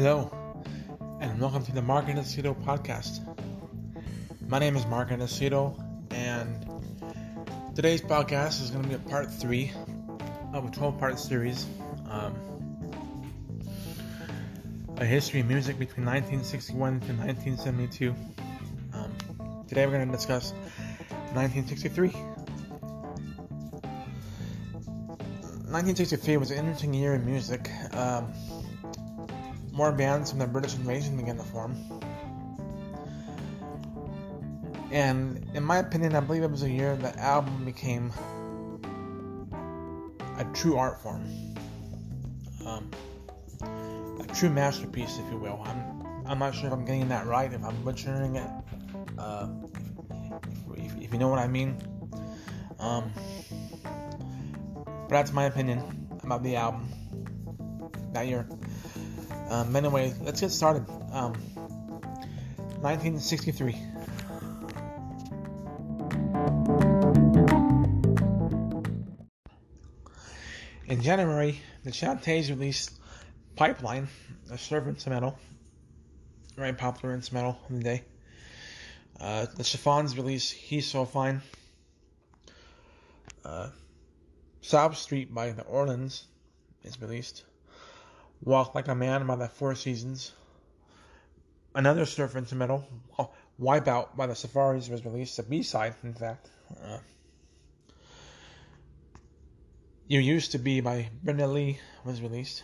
Hello, and welcome to the Mark Anacito podcast. My name is Mark Anacito, and today's podcast is going to be a part three of a 12 part series um, A History of Music between 1961 to 1972. Um, today we're going to discuss 1963. 1963 was an interesting year in music. Um, more bands from the British invasion began to form. And in my opinion, I believe it was a year the album became a true art form. Um, a true masterpiece, if you will. I'm, I'm not sure if I'm getting that right, if I'm butchering it. Uh, if, if, if, you know what I mean. Um, but that's my opinion about the album that year. Um, anyway, let's get started. Um, 1963. In January, the Chantays released Pipeline, a surf instrumental, very popular in the day. Uh, the Chiffons released He's So Fine. Uh, South Street by the Orlons is released. Walk Like a Man by the Four Seasons. Another surf instrumental, Wipeout by the Surfaris, was released. A B-side, in fact. Uh, you Used to Be by Brenda Lee was released.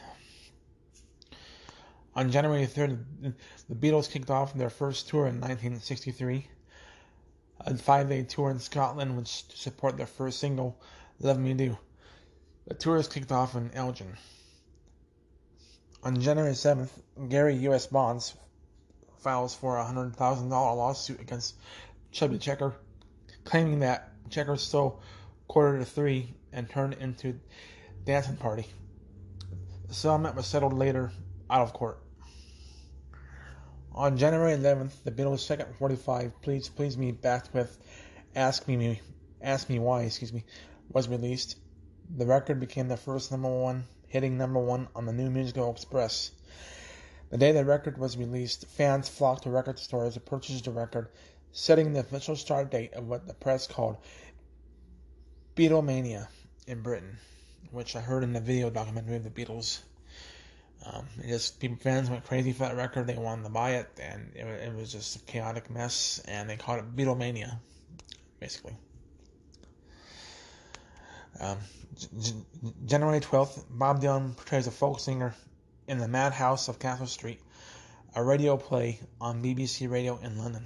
On January 3rd, the Beatles kicked off their first tour in 1963. A five-day tour in Scotland, which to support their first single, Love Me Do. The tour is kicked off in Elgin. On January 7th, Gary U.S. Bonds files for a $100,000 lawsuit against Chubby Checker, claiming that Checker stole quarter to three and turned into dancing party. The settlement was settled later out of court. On January 11th, the Beatles' second 45, "Please Please Me" backed with "Ask Me Ask Me Why," excuse me, was released. The record became the first number one hitting number one on the New Musical Express. The day the record was released, fans flocked to record stores to purchase the record, setting the official start date of what the press called Beatlemania in Britain, which I heard in the video documentary of the Beatles. Um, just people, fans went crazy for that record. They wanted to buy it, and it, it was just a chaotic mess. And they called it Beatlemania, basically. Um, January 12th, Bob Dylan portrays a folk singer in The Madhouse of Castle Street, a radio play on BBC Radio in London.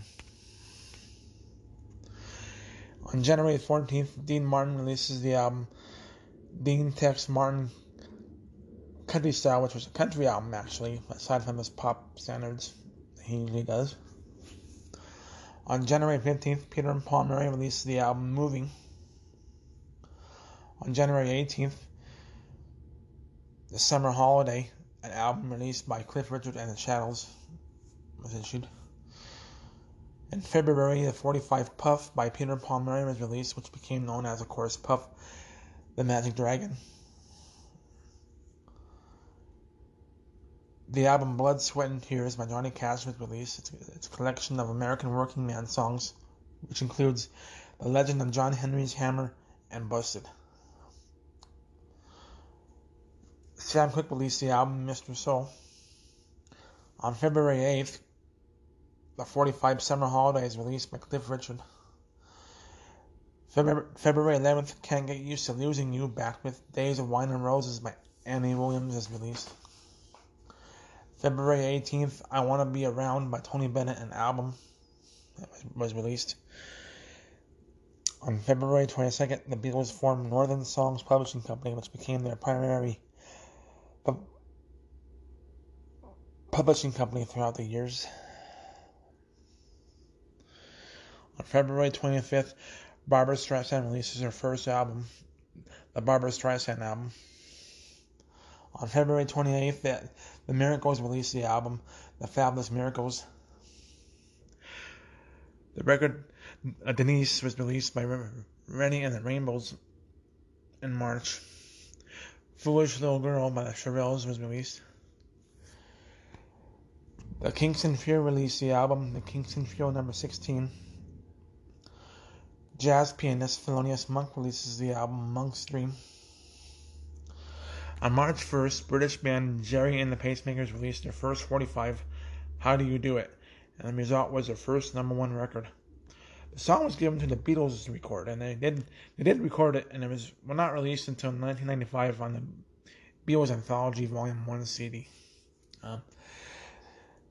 On January 14th, Dean Martin releases the album Dean Tex Martin Country Style, which was a country album actually, aside from his pop standards he usually does. On January 15th, Peter and Paul Mary releases the album Moving. On January 18th, The Summer Holiday, an album released by Cliff Richard and the Shadows, was issued. In February, the 45 Puff by Peter Paul Mary was released, which became known as, of course, Puff the Magic Dragon. The album Blood, Sweat, and Tears by Johnny Cash was released. It's, it's a collection of American working man songs, which includes The Legend of John Henry's Hammer and Busted. Sam Cooke released the album Mr. Soul. On February 8th, the 45 Summer Holidays released by Cliff Richard. February 11th, Can't Get Used to Losing You, back with Days of Wine and Roses by Andy Williams is released. February 18th, I Want to Be Around by Tony Bennett, an album that was released. On February 22nd, the Beatles formed Northern Songs Publishing Company, which became their primary publishing company throughout the years. On February 25th, Barbra Streisand releases her first album, the Barbra Streisand album. On February 28th, the, Miracles released the album, The Fabulous Miracles. The record, uh, Denise, was released by Randy and the Rainbows in March. Foolish Little Girl by the Shirelles was released. The Kingston Trio released the album, The Kingston Trio number 16. Jazz pianist Thelonious Monk releases the album Monk's Dream. On March 1st, British band Gerry and the Pacemakers released their first 45, How Do You Do It? And the result was their first number one record. The song was given to the Beatles to record, and they did they did record it, and it was well, not released until 1995 on the Beatles Anthology Volume One CD. Um,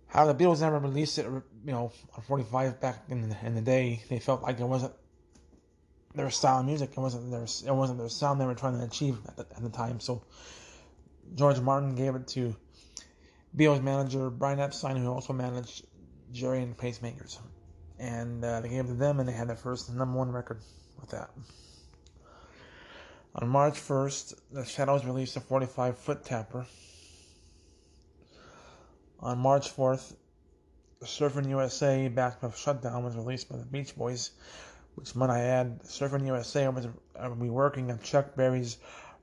how the Beatles never released it, you know, on 45 back in the, in the day, they felt like it wasn't their style of music. It wasn't their it wasn't their sound they were trying to achieve at the, at the time. So George Martin gave it to Beatles manager Brian Epstein, who also managed Gerry and Pacemakers, and uh, they gave it to them, and they had their first number one record with that. On March 1st, the Shadows released a 45 foot tapper. On March 4th, Surfing USA Back of Shutdown was released by the Beach Boys which might I add, Surfing USA was uh, reworking of Chuck Berry's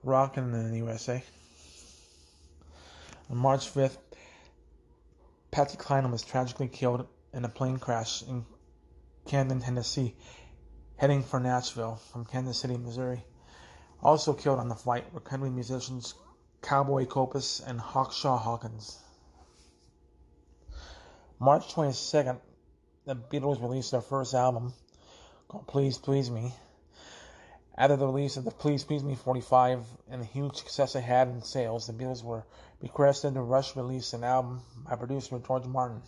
Rockin' in the USA. On March 5th, Patsy Cline was tragically killed in a plane crash in Camden, Tennessee, heading for Nashville from Kansas City, Missouri. Also killed on the flight were country musicians Cowboy Copas and Hawkshaw Hawkins. March 22nd, the Beatles released their first album, called Please Please Me. After the release of the Please Please Me 45 and the huge success it had in sales, the Beatles were requested to rush release an album by producer George Martin.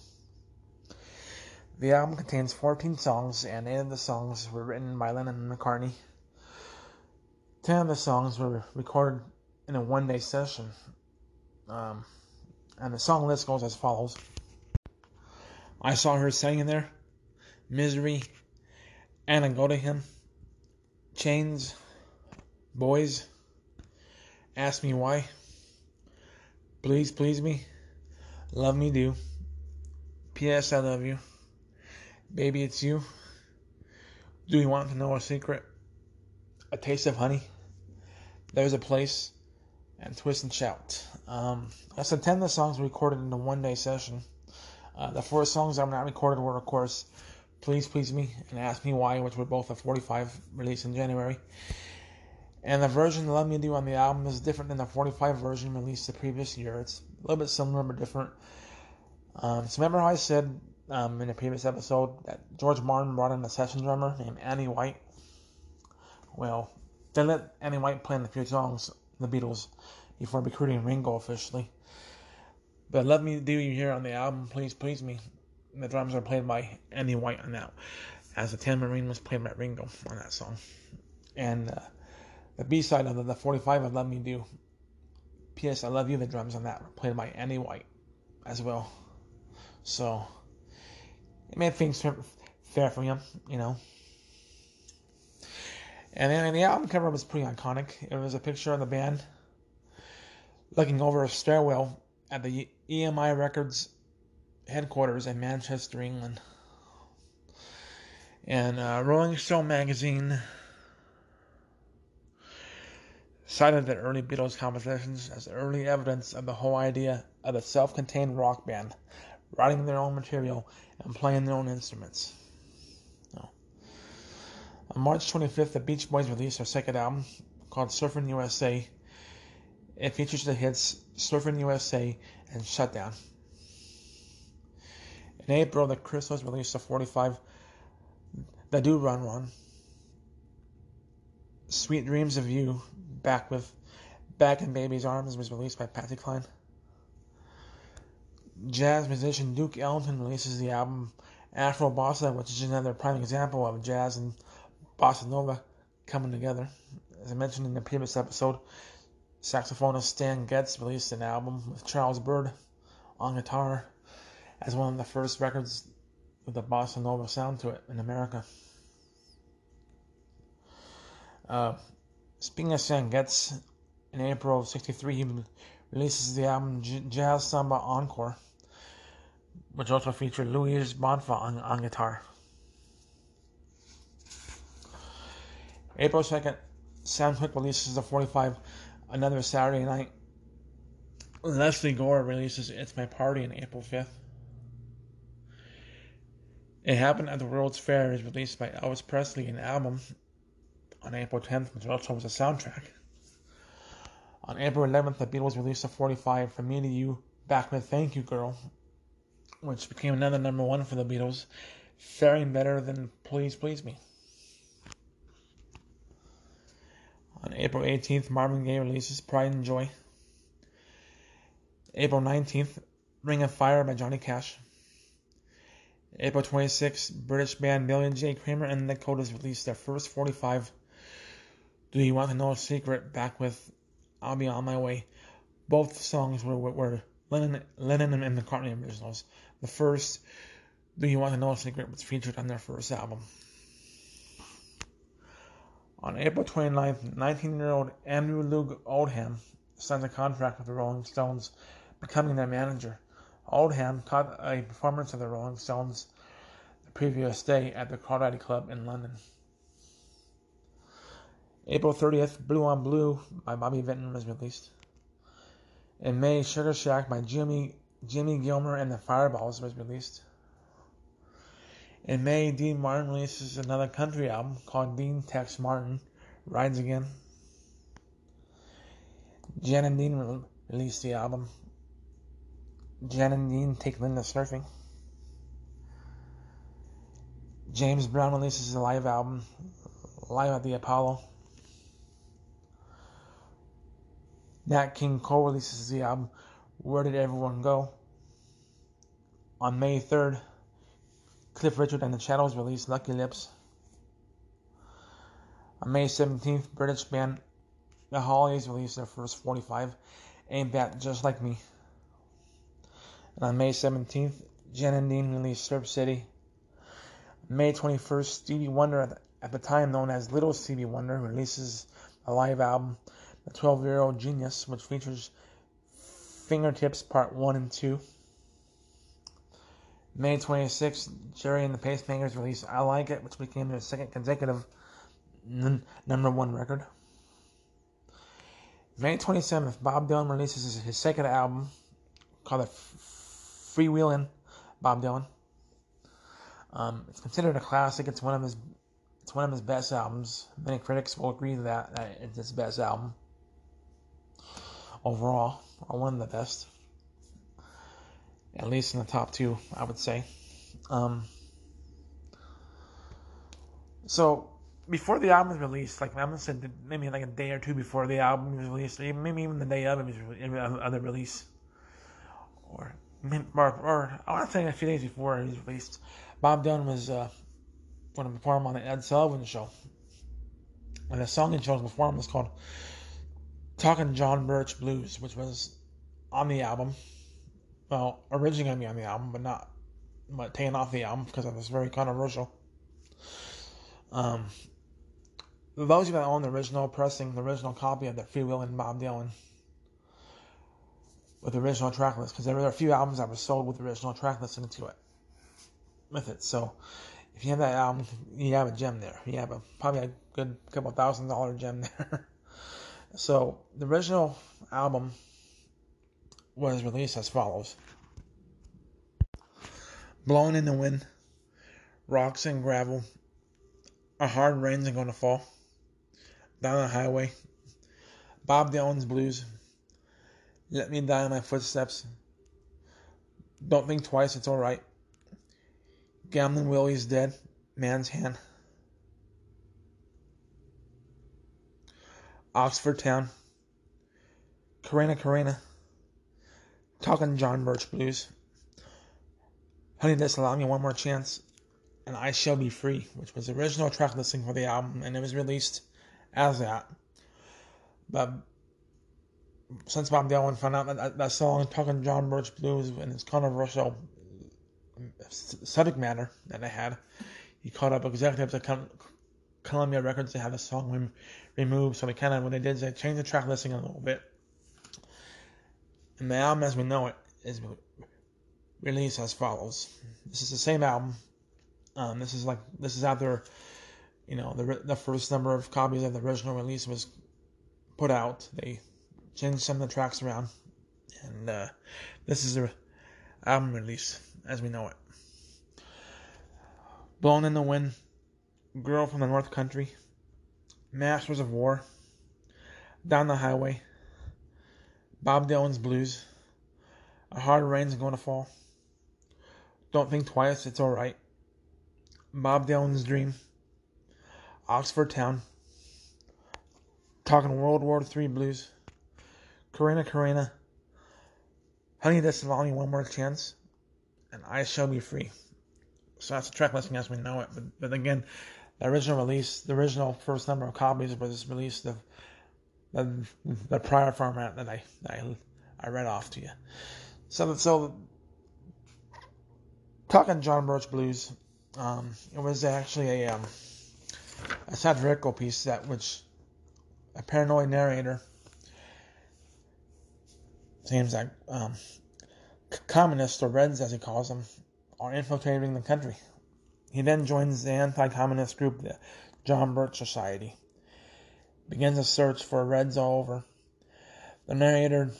The album contains 14 songs, and 8 of the songs were written by Lennon and McCartney. 10 of the songs were recorded in a one day session. Um, and the song list goes as follows I Saw Her Singing There, Misery, and I go to him. Chains, boys, ask me why. Please, please me. Love me do. P.S. I love you. Baby, it's you. Do you want to know a secret? A taste of honey. There's a place. And twist and shout. Um, I said 10 of the songs recorded in a one day session. Uh, the four songs I'm not recorded were, of course, Please Please Me and Ask Me Why, which were both a 45 release in January. And the version Love Me Do on the album is different than the 45 version released the previous year. It's a little bit similar but different. Um, so remember how I said um, in a previous episode that George Martin brought in a session drummer named Andy White? Well, they let Andy White play in a few songs, the Beatles, before recruiting Ringo officially. But Let Me Do You Here on the album, Please Please Me, the drums are played by Andy White on that, as the tambourine was played by Ringo on that song. And uh, the B side of the, the 45 of Let Me Do, P.S. I Love You, the drums on that were played by Andy White as well. So it made things fair for him, you know. And then the album cover was pretty iconic. It was a picture of the band looking over a stairwell at the EMI Records headquarters in Manchester, England. And uh, Rolling Stone magazine cited the early Beatles compositions as early evidence of the whole idea of a self contained rock band, writing their own material and playing their own instruments. On March 25th, the Beach Boys released their second album called Surfing USA. It features the hits Surfing USA and Shutdown. In April, the Crystals released a 45 The Do Run Run. Sweet Dreams of You, back with Back in Baby's Arms, was released by Patsy Cline. Jazz musician Duke Ellington releases the album Afro Bossa, which is another prime example of jazz and bossa nova coming together. As I mentioned in the previous episode, saxophonist Stan Getz released an album with Charles Byrd on guitar as one of the first records with a bossa nova sound to it in America. Uh, speaking of Stan Getz, in April of '63, he releases the album Jazz Samba Encore, which also featured Luiz Bonfa on, on guitar. April 2nd, Sam Cooke releases the 45 Another Saturday Night. Lesley Gore releases It's My Party on April 5th. It Happened at the World's Fair is released by Elvis Presley, an album on April 10th, which also was a soundtrack. On April 11th, the Beatles released a 45 from Me to You, back with Thank You Girl, which became another number one for the Beatles, faring better than Please Please Me. On April 18th, Marvin Gaye releases Pride and Joy. April 19th, Ring of Fire by Johnny Cash. April 26th, British band Billy J. Kramer and the Dakotas released their first 45. Do You Want to Know a Secret? Back with I'll Be On My Way. Both songs were, were Lennon, Lennon and McCartney originals. The first, Do You Want to Know a Secret, was featured on their first album. On April 29th, 19 year old Andrew Loog Oldham signed a contract with the Rolling Stones, becoming their manager. Oldham caught a performance of the Rolling Stones the previous day at the Crawdaddy Club in London. April 30th, Blue on Blue by Bobby Vinton was released. In May, Sugar Shack by Jimmy Jimmy Gilmer and the Fireballs was released. In May, Dean Martin releases another country album called Dean Tex Martin Rides Again. Jan and Dean re- released the album. Jan and Dean Take Linda Surfing. James Brown releases a live album, Live at the Apollo. Nat King Cole releases the album Where Did Everyone Go? On May 3rd, Cliff Richard and the Shadows release Lucky Lips. On May 17th, British band The Hollies released their first 45, Ain't That Just Like Me. And on May 17th, Jan and Dean released Surf City. May 21st, Stevie Wonder, at the time known as Little Stevie Wonder, releases a live album, The 12 Year Old Genius, which features Fingertips Part 1 and 2. May 26th, Gerry and the Pacemakers released I Like It, which became their second consecutive n- number one record. May 27th, Bob Dylan releases his, his second album called the Freewheelin' Bob Dylan. Um, it's considered a classic. It's one of his it's one of his best albums. Many critics will agree that, that it's his best album overall, or one of the best. At least in the top two, I would say. Um, so before the album was released, like I'm gonna say maybe like a day or two before the album was released, maybe even the day of was other release, or or, or I want to say a few days before it was released, Bob Dylan was uh, going to perform on the Ed Sullivan Show, and the song he chose to perform was called "Talking John Birch Blues," which was on the album well, originally going to be on the album, but not, but taken off the album because it was very controversial. Um, those of you that own the original pressing, the original copy of the Freewheelin' Bob Dylan with the original track list, because there were a few albums that were sold with the original track list into it, with it. So, if you have that album, you have a gem there. You have a probably a good couple thousand dollar gem there. So, the original album was released as follows. Blowing in the wind, rocks and gravel, a hard rain's to fall, down the highway, Bob Dylan's blues, let me die in my footsteps, don't think twice, it's alright, Gambling Willie's dead, man's hand, Oxford Town, Corrina Corrina. Talking John Birch Blues. Honey, just allow me one more chance, and I shall be free, which was the original track listing for the album, and it was released as that. But since Bob Dylan found out that that song, Talking John Birch Blues, and its controversial um, subject matter that it had, he called up executives at Columbia Records to have the song removed. So they kind of, what they did is they changed the track listing a little bit and the album as we know it is released as follows. This is the same album. Um, this is like this is after, you know, the the first number of copies of the original release was put out. They changed some of the tracks around, and uh, this is the album release as we know it. Blown in the Wind, Girl from the North Country, Masters of War, Down the Highway, Bob Dylan's Blues, A Hard Rain's Gonna Fall, Don't Think Twice, It's Alright, Bob Dylan's Dream, Oxford Town, Talking World War III Blues, Corrina Corrina, Honey, This Is Only One More Chance, and I Shall Be Free. So that's the track listing as we know it. But, but again, the original release, the original first number of copies was released the the, the prior format that I, I I read off to you. So so talking John Birch blues, um, it was actually a um, a satirical piece that which a paranoid narrator seems like um, communists or Reds as he calls them are infiltrating the country. He then joins the anti-communist group, the John Birch Society. Begins a search for Reds all over. The narrator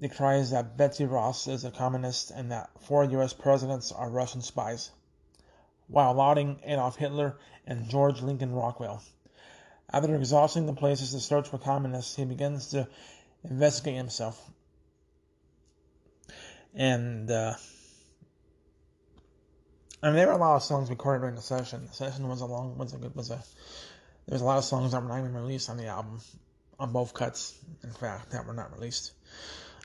decries that Betsy Ross is a communist and that four U.S. presidents are Russian spies, while lauding Adolf Hitler and George Lincoln Rockwell. After exhausting the places to search for communists, he begins to investigate himself. And uh, I mean, there were a lot of songs recorded during the session. The session was a long, was a good, was a. There was a lot of songs that were not even released on the album, on both cuts. In fact, that were not released.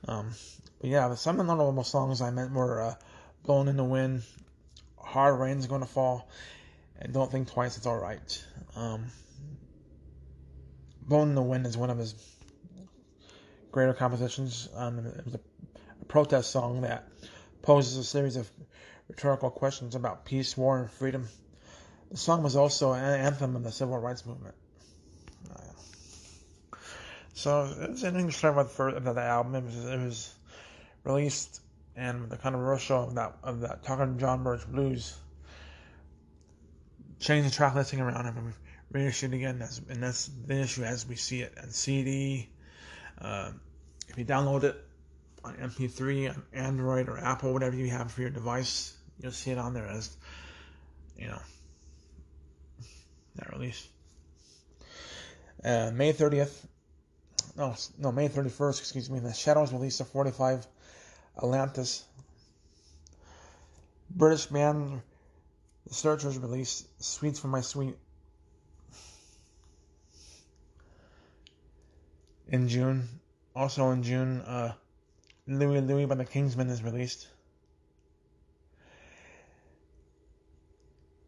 Um, but yeah, some of the notable songs I meant were uh, "Blown in the Wind," "Hard Rain's Gonna Fall," and "Don't Think Twice, It's All Right." Um, "Blown in the Wind" is one of his greater compositions. Um, it was a, a protest song that poses a series of rhetorical questions about peace, war, and freedom. The song was also an anthem of the civil rights movement. So it's an interesting story about the, album. It was, it was released and the controversial of that of that talking John Birch blues changed the track listing around and reissued again as and that's the issue as we see it and CD. Uh, if you download it on MP3 on Android or Apple, whatever you have for your device, you'll see it on there as, you know, that release. Uh, May 30th, no, no, May 31st, excuse me, The Shadows released a 45 Atlantis. British band The Searchers released Sweets for My Sweet. In June, also in June, uh, Louie Louie by the Kingsmen is released.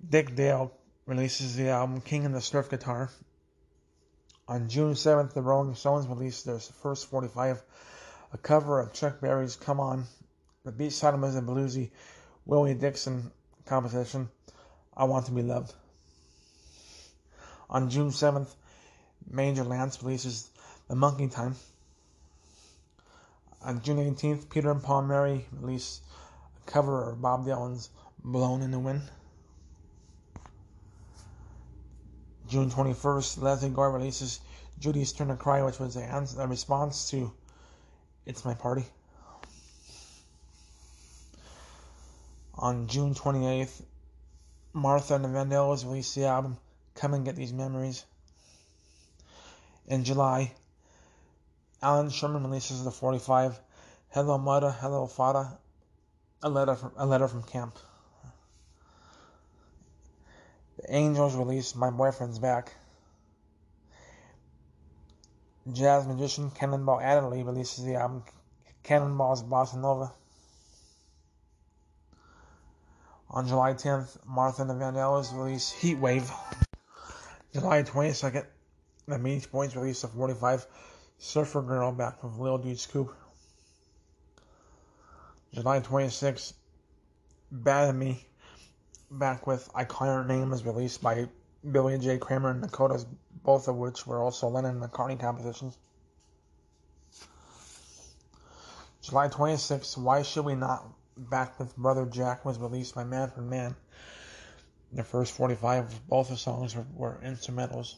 Dick Dale releases the album King and the Surf Guitar. On June 7th, the Rolling Stones released their first 45, a cover of Chuck Berry's Come On. The beat side was a bluesy Willie Dixon composition, I Want to Be Loved. On June 7th, Major Lance releases The Monkey Time. On June 18th, Peter and Paul Mary release a cover of Bob Dylan's Blown in the Wind. June 21st, Lesley Gore releases Judy's Turn to Cry, which was a, a response to It's My Party. On June 28th, Martha and the Vandellas released the album Come and Get These Memories. In July, Allan Sherman releases the 45 Hello Mudda, Hello Fada, a letter from, a letter from camp. The Angels release My Boyfriend's Back. Jazz musician Cannonball Adderley releases the album Cannonball's Bossa Nova. On July 10th, Martha and the Vandellas release Heat Wave. July 22nd, the Beach Boys release the 45 Surfer Girl back with Lil Deuce Coupe. July 26th, Bad Me back with I Call Your Name is released by Billy J. Kramer and Dakotas, both of which were also Lennon and McCartney compositions. July 26th, Why Should We Not Back with Brother Jack was released by Manfred Mann. The first 45, of both the songs were, were instrumentals.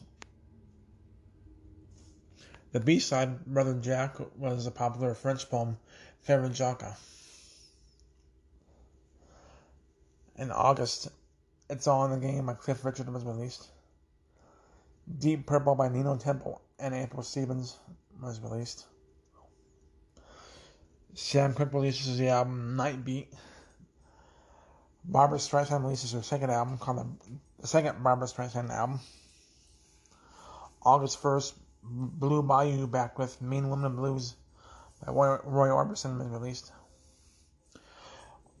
The B side, Brother Jack, was a popular French poem, Frère Jacques. In August, It's All in the Game by Cliff Richard was released. Deep Purple by Nino Tempo and April Stevens was released. Sam Cooke releases the album Night Beat. Barbra Streisand releases her second album called the, the second Barbra Streisand album. August 1st, Blue Bayou back with Mean Woman Blues by Roy, Roy Orbison was released.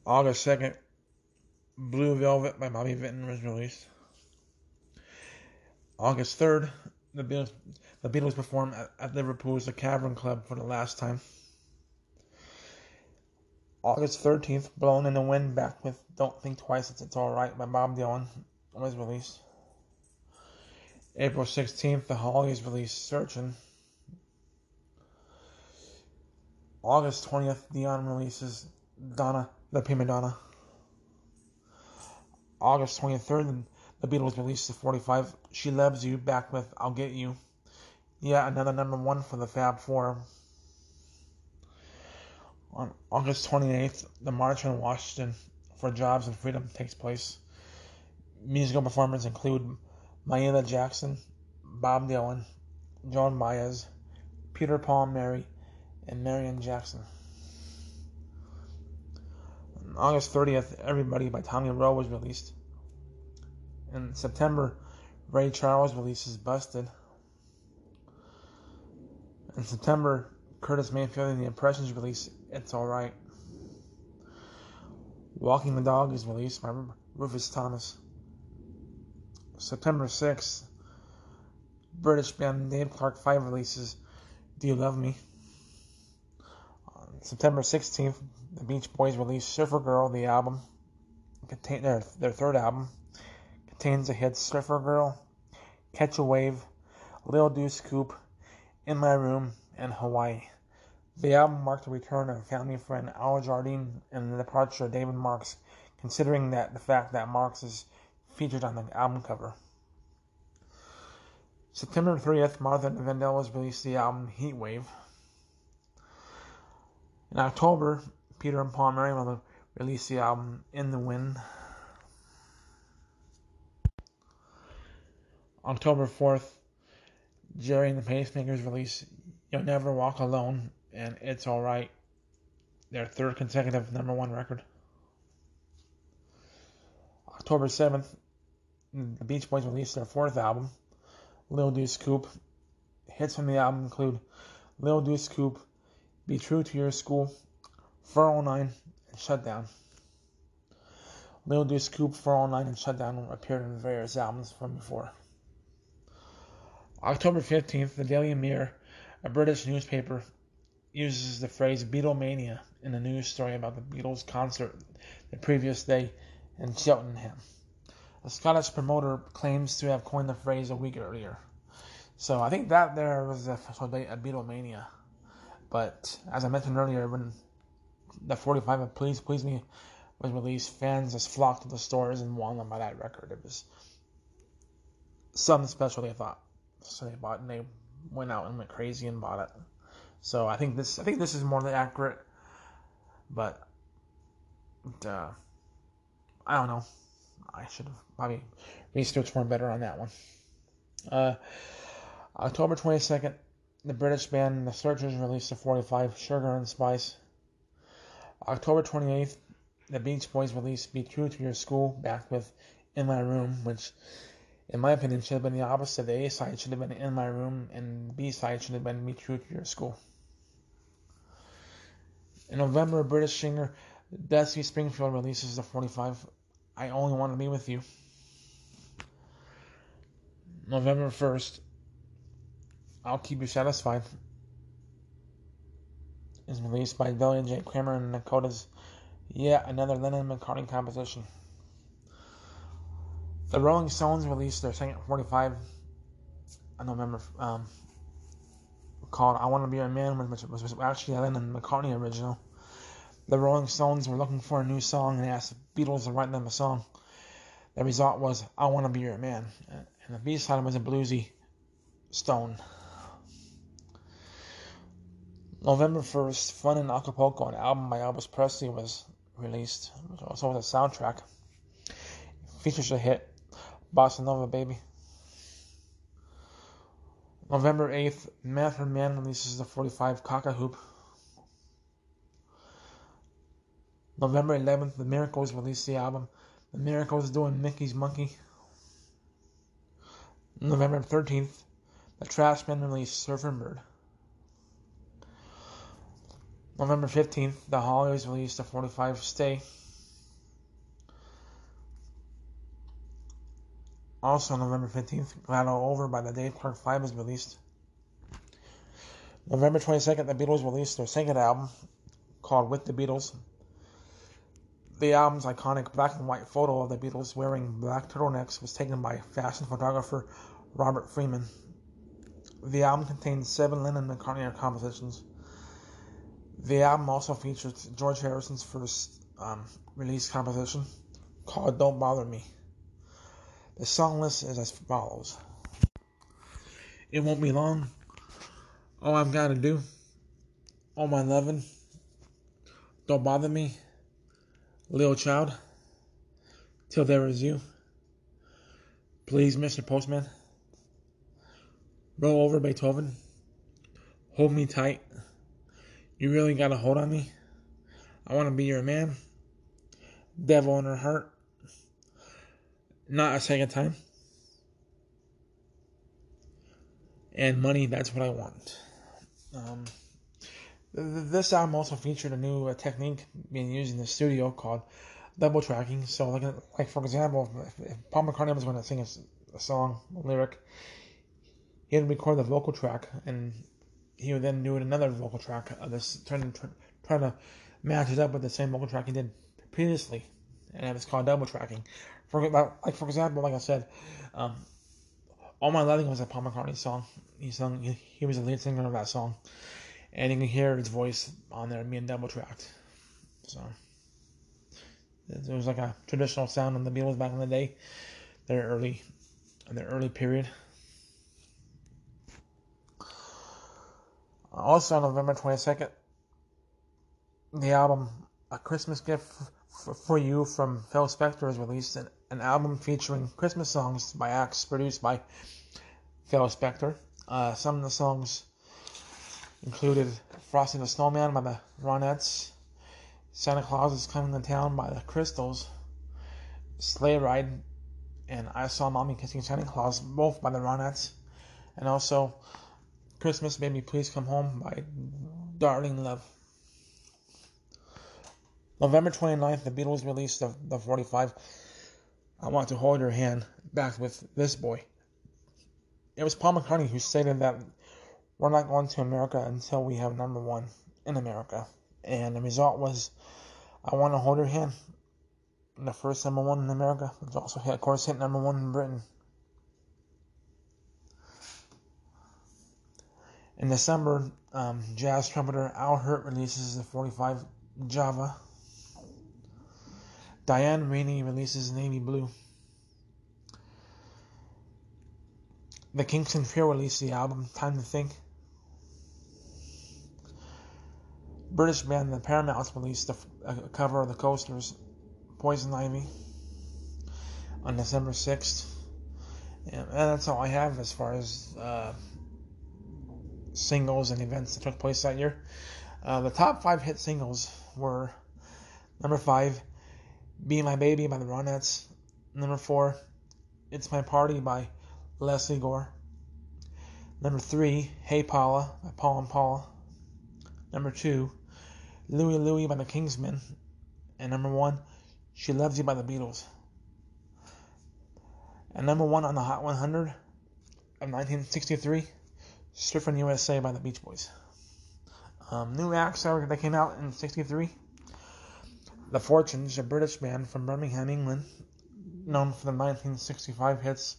August 2nd, Blue Velvet by Bobby Vinton was released. August 3rd, the Beatles, the Beatles performed at, at Liverpool's The Cavern Club for the last time. August 13th, Blown in the Wind back with Don't Think Twice, It's, it's Alright by Bob Dylan was released. April 16th, The Hollies released Searching. August 20th, Dion releases Donna, the Prima Donna. August 23rd, the Beatles released the 45 She Loves You back with I'll Get You. Yeah, another number one for the Fab Four. On August 28th, the March on Washington for Jobs and Freedom takes place. Musical performers include Mahalia Jackson, Bob Dylan, Joan Baez, Peter Paul Mary, and Marian Jackson. On August 30th, Everybody by Tommy Roe was released. In September, Ray Charles releases Busted. In September, Curtis Mayfield and the Impressions release It's Alright. Walking the Dog is released by Rufus Thomas. September 6th, British band Dave Clark 5 releases Do You Love Me? On September 16th, the Beach Boys release Surfer Girl, the album, contain their, their third album, contains the hits Surfer Girl, Catch a Wave, Lil Deuce Coupe, In My Room, and Hawaii. The album marked the return of family friend Al Jardine and the departure of David Marks, considering that the fact that Marks is featured on the album cover. September 30th, Martha and Vandellas released the album Heat Wave. In October, Peter and Paul Merriweather released the album In the Wind. October 4th, Gerry and the Pacemakers released You'll Never Walk Alone and It's Alright, their third consecutive number one record. October 7th, the Beach Boys released their fourth album, Lil Deuce Coupe. Hits from the album include Lil Deuce Coupe, Be True to Your School, 409, and Shutdown. Lil Deuce Coupe, 409, and Shutdown appeared in various albums from before. October 15th, the Daily Mirror, a British newspaper, uses the phrase Beatlemania in a news story about the Beatles concert the previous day in Cheltenham. A Scottish promoter claims to have coined the phrase a week earlier. So I think that there was a official date of Beatlemania. But as I mentioned earlier, when the 45 of Please Please Me was released, fans just flocked to the stores and wanted to buy that record. It was something special, they thought. So they bought and they went out and went crazy and bought it. So I think this I think this is more than accurate, but uh, I don't know. I should have probably researched more better on that one. Uh, October 22nd, the British band The Searchers released the 45 Sugar and Spice. October 28th, the Beach Boys released Be True to Your School back with In My Room, which, in my opinion, should have been the opposite. The A side should have been In My Room, and B side should have been Be True to Your School. In November, British singer Dusty Springfield releases the 45 I Only Want to Be With You. November 1st, I'll Keep You Satisfied is released by Billy J. Kramer and Dakota's yet another Lennon McCartney composition. The Rolling Stones released their second 45 on November um, called I Want to Be a Man, which was actually a Lennon McCartney original. The Rolling Stones were looking for a new song and asked the Beatles to write them a song. The result was I Want to Be Your Man, and the B side was a bluesy Stone. November 1st, Fun in Acapulco, an album by Elvis Presley, was released. It also was a soundtrack. features a hit, Bossa Nova Baby. November 8th, Manfred Mann releases the 45 Cock-a Hoop. November 11th, The Miracles released the album The Miracles doing Mickey's Monkey. November 13th, The Trashmen release Surfer Bird. November 15th, The Hollies released the 45 Stay. Also November 15th, Glad All Over by the Dave Clark 5 was released. November 22nd, the Beatles released their second album called With the Beatles. The album's iconic black and white photo of the Beatles wearing black turtlenecks was taken by fashion photographer Robert Freeman. The album contains seven Lennon McCartney compositions. The album also features George Harrison's first um, release composition called Don't Bother Me. The song list is as follows It won't be long. All I've got to do, all my loving, don't bother me Little Child, Till There Is You, Please, Mr. Postman, Roll Over Beethoven, Hold Me Tight, You Really Got a Hold on Me, I Want to Be Your Man, Devil in Her Heart, Not a Second Time, and Money, That's What I Want. Um, this album also featured a new uh, technique being used in the studio called double tracking. So, like, like for example, if, if Paul McCartney was going to sing a, a, song, a lyric, he would record the vocal track, and he would then do another vocal track of this, trying to trying to match it up with the same vocal track he did previously, and it was called double tracking. For like for example, like I said, um, "All My Loving" was a Paul McCartney song. He sung. He, he was the lead singer of that song and you can hear his voice on there being double tracked. So it was like a traditional sound on the Beatles back in the day, their early, in their early period. Also on November twenty second, the album "A Christmas Gift for You" from Phil Spector is released. An, an album featuring Christmas songs by acts produced by Phil Spector. Uh, some of the songs included Frosty the Snowman by the Ronettes, Santa Claus is Coming to Town by the Crystals, Sleigh Ride, and I Saw Mommy Kissing Santa Claus, both by the Ronettes, and also Christmas Baby Please Come Home by Darlene Love. November 29th, the Beatles released the, the 45 I Want to Hold Your Hand back with This Boy. It was Paul McCartney who stated that we're not going to America until we have number one in America. And the result was I Want to Hold Your Hand, the first number one in America, which also, hit, of course, hit number one in Britain. In December, um, jazz trumpeter Al Hirt releases the 45 Java. Diane Renay releases Navy Blue. The Kingston Trio released the album Time to Think. British band The Paramounts released a, cover of the Coasters' Poison Ivy on December 6th. And that's all I have as far as uh, singles and events that took place that year. Uh, the top five hit singles were number five, Be My Baby by the Ronettes. Number four, It's My Party by Lesley Gore. Number three, Hey Paula by Paul and Paula. Number two, Louie Louie by the Kingsmen, and number one, She Loves You by the Beatles. And number one on the Hot 100 of 1963, Surfing USA by the Beach Boys. Um, new acts that came out in 63. The Fortunes, a British band from Birmingham, England, known for the 1965 hits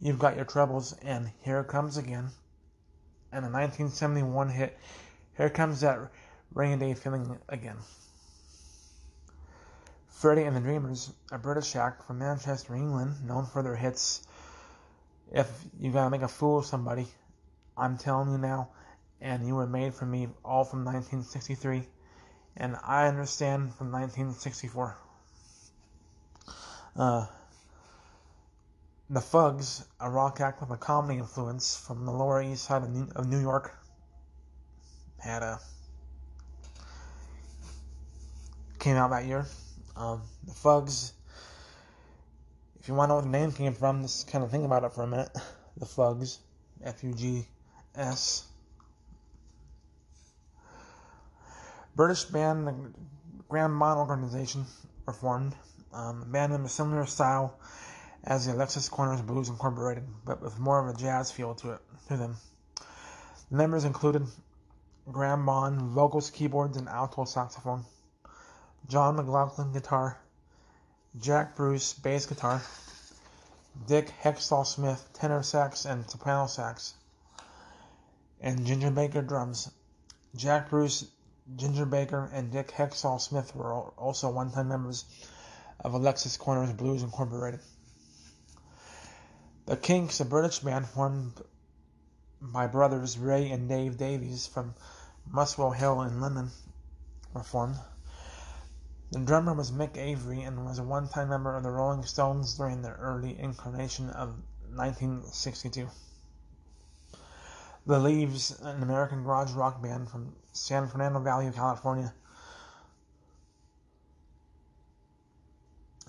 You've Got Your Troubles and Here It Comes Again, and the 1971 hit Here Comes That rainy day feeling again. Freddie and the Dreamers, a British act from Manchester, England, known for their hits If You Gotta Make a Fool of Somebody, I'm Telling You Now, and You Were Made for Me, all from 1963, and I Understand from 1964. Uh, the Fugs, a rock act with a comedy influence from the Lower East Side of New, of New York, had a came out that year. Um, the Fugs. If you want to know where the name came from, just kind of think about it for a minute. The Fugs, F U G S. British band, the Graham Bond organization, were formed. Um, a band in a similar style as the Alexis Korner's Blues Incorporated, but with more of a jazz feel to it to them. The members included Graham Bond, vocals, keyboards, and alto saxophone, John McLaughlin, guitar, Jack Bruce, bass guitar, Dick Heckstall-Smith, tenor sax and soprano sax, and Ginger Baker, drums. Jack Bruce, Ginger Baker, and Dick Heckstall-Smith were also one time members of Alexis Korner's Blues Incorporated. The Kinks, a British band formed by brothers Ray and Dave Davies from Muswell Hill in London, were formed. The drummer was Mick Avory and was a one time member of the Rolling Stones during their early incarnation of 1962. The Leaves, an American garage rock band from San Fernando Valley, California,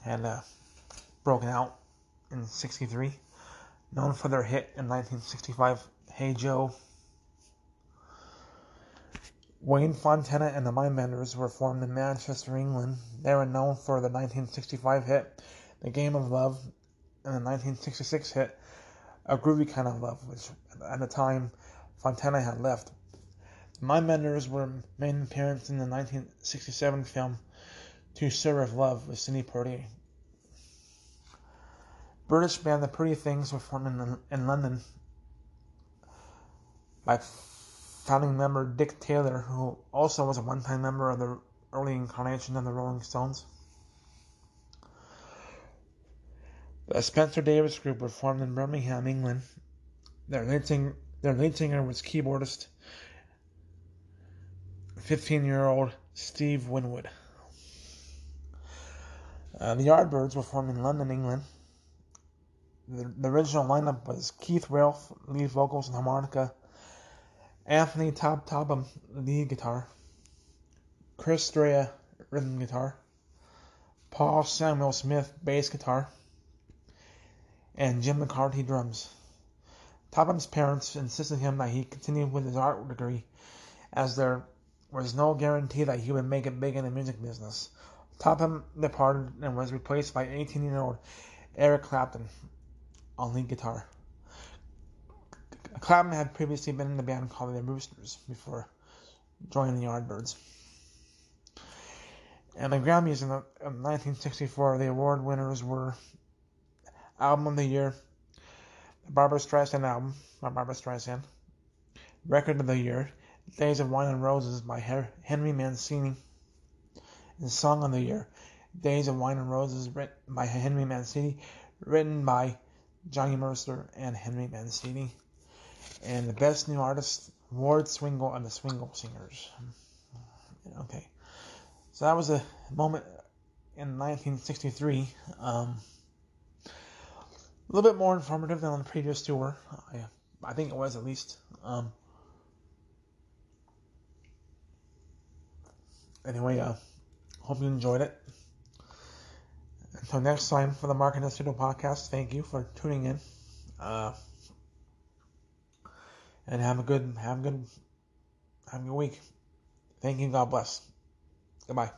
had uh, broken out in 63 known for their hit in 1965, Hey Joe. Wayne Fontana and the Mindbenders were formed in Manchester, England. They were known for the 1965 hit, The Game of Love, and the 1966 hit, A Groovy Kind of Love, which at the time Fontana had left. The Mindbenders were made an appearance in the 1967 film To Serve Love with Sidney Poitier. British band The Pretty Things were formed in, in London by founding member Dick Taylor, who also was a one time member of the early incarnation of the Rolling Stones. The Spencer Davis Group were formed in Birmingham, England. Their lead singer, their lead singer was keyboardist, 15 year old Steve Winwood. Uh, the Yardbirds were formed in London, England. The, the original lineup was Keith Relf, lead vocals and harmonica, Anthony Topham, lead guitar, Chris Dreja, rhythm guitar, Paul Samwell-Smith, bass guitar, and Jim McCarty, drums. Topham's parents insisted him that he continue with his art degree, as there was no guarantee that he would make it big in the music business. Topham departed and was replaced by 18-year-old Eric Clapton, on lead guitar. Clapton had previously been in the band called the Roosters before joining the Yardbirds. And the Grammys in, the, in 1964, the award winners were Album of the Year, the Barbra Streisand album by Barbra Streisand, Record of the Year, Days of Wine and Roses by Henry Mancini, and Song of the Year, Days of Wine and Roses written by Henry Mancini, written by Johnny Mercer, and Henry Mancini. And the best new artist, Ward Swingle and the Swingle Singers. Okay. So that was a moment in 1963. Um, a little bit more informative than on the previous tour. I, I think it was at least. Um, anyway, uh, hope you enjoyed it. Until next time for the Mark and Studio podcast, thank you for tuning in. Uh, and have a good, have a good, have a good week. Thank you. God bless. Goodbye.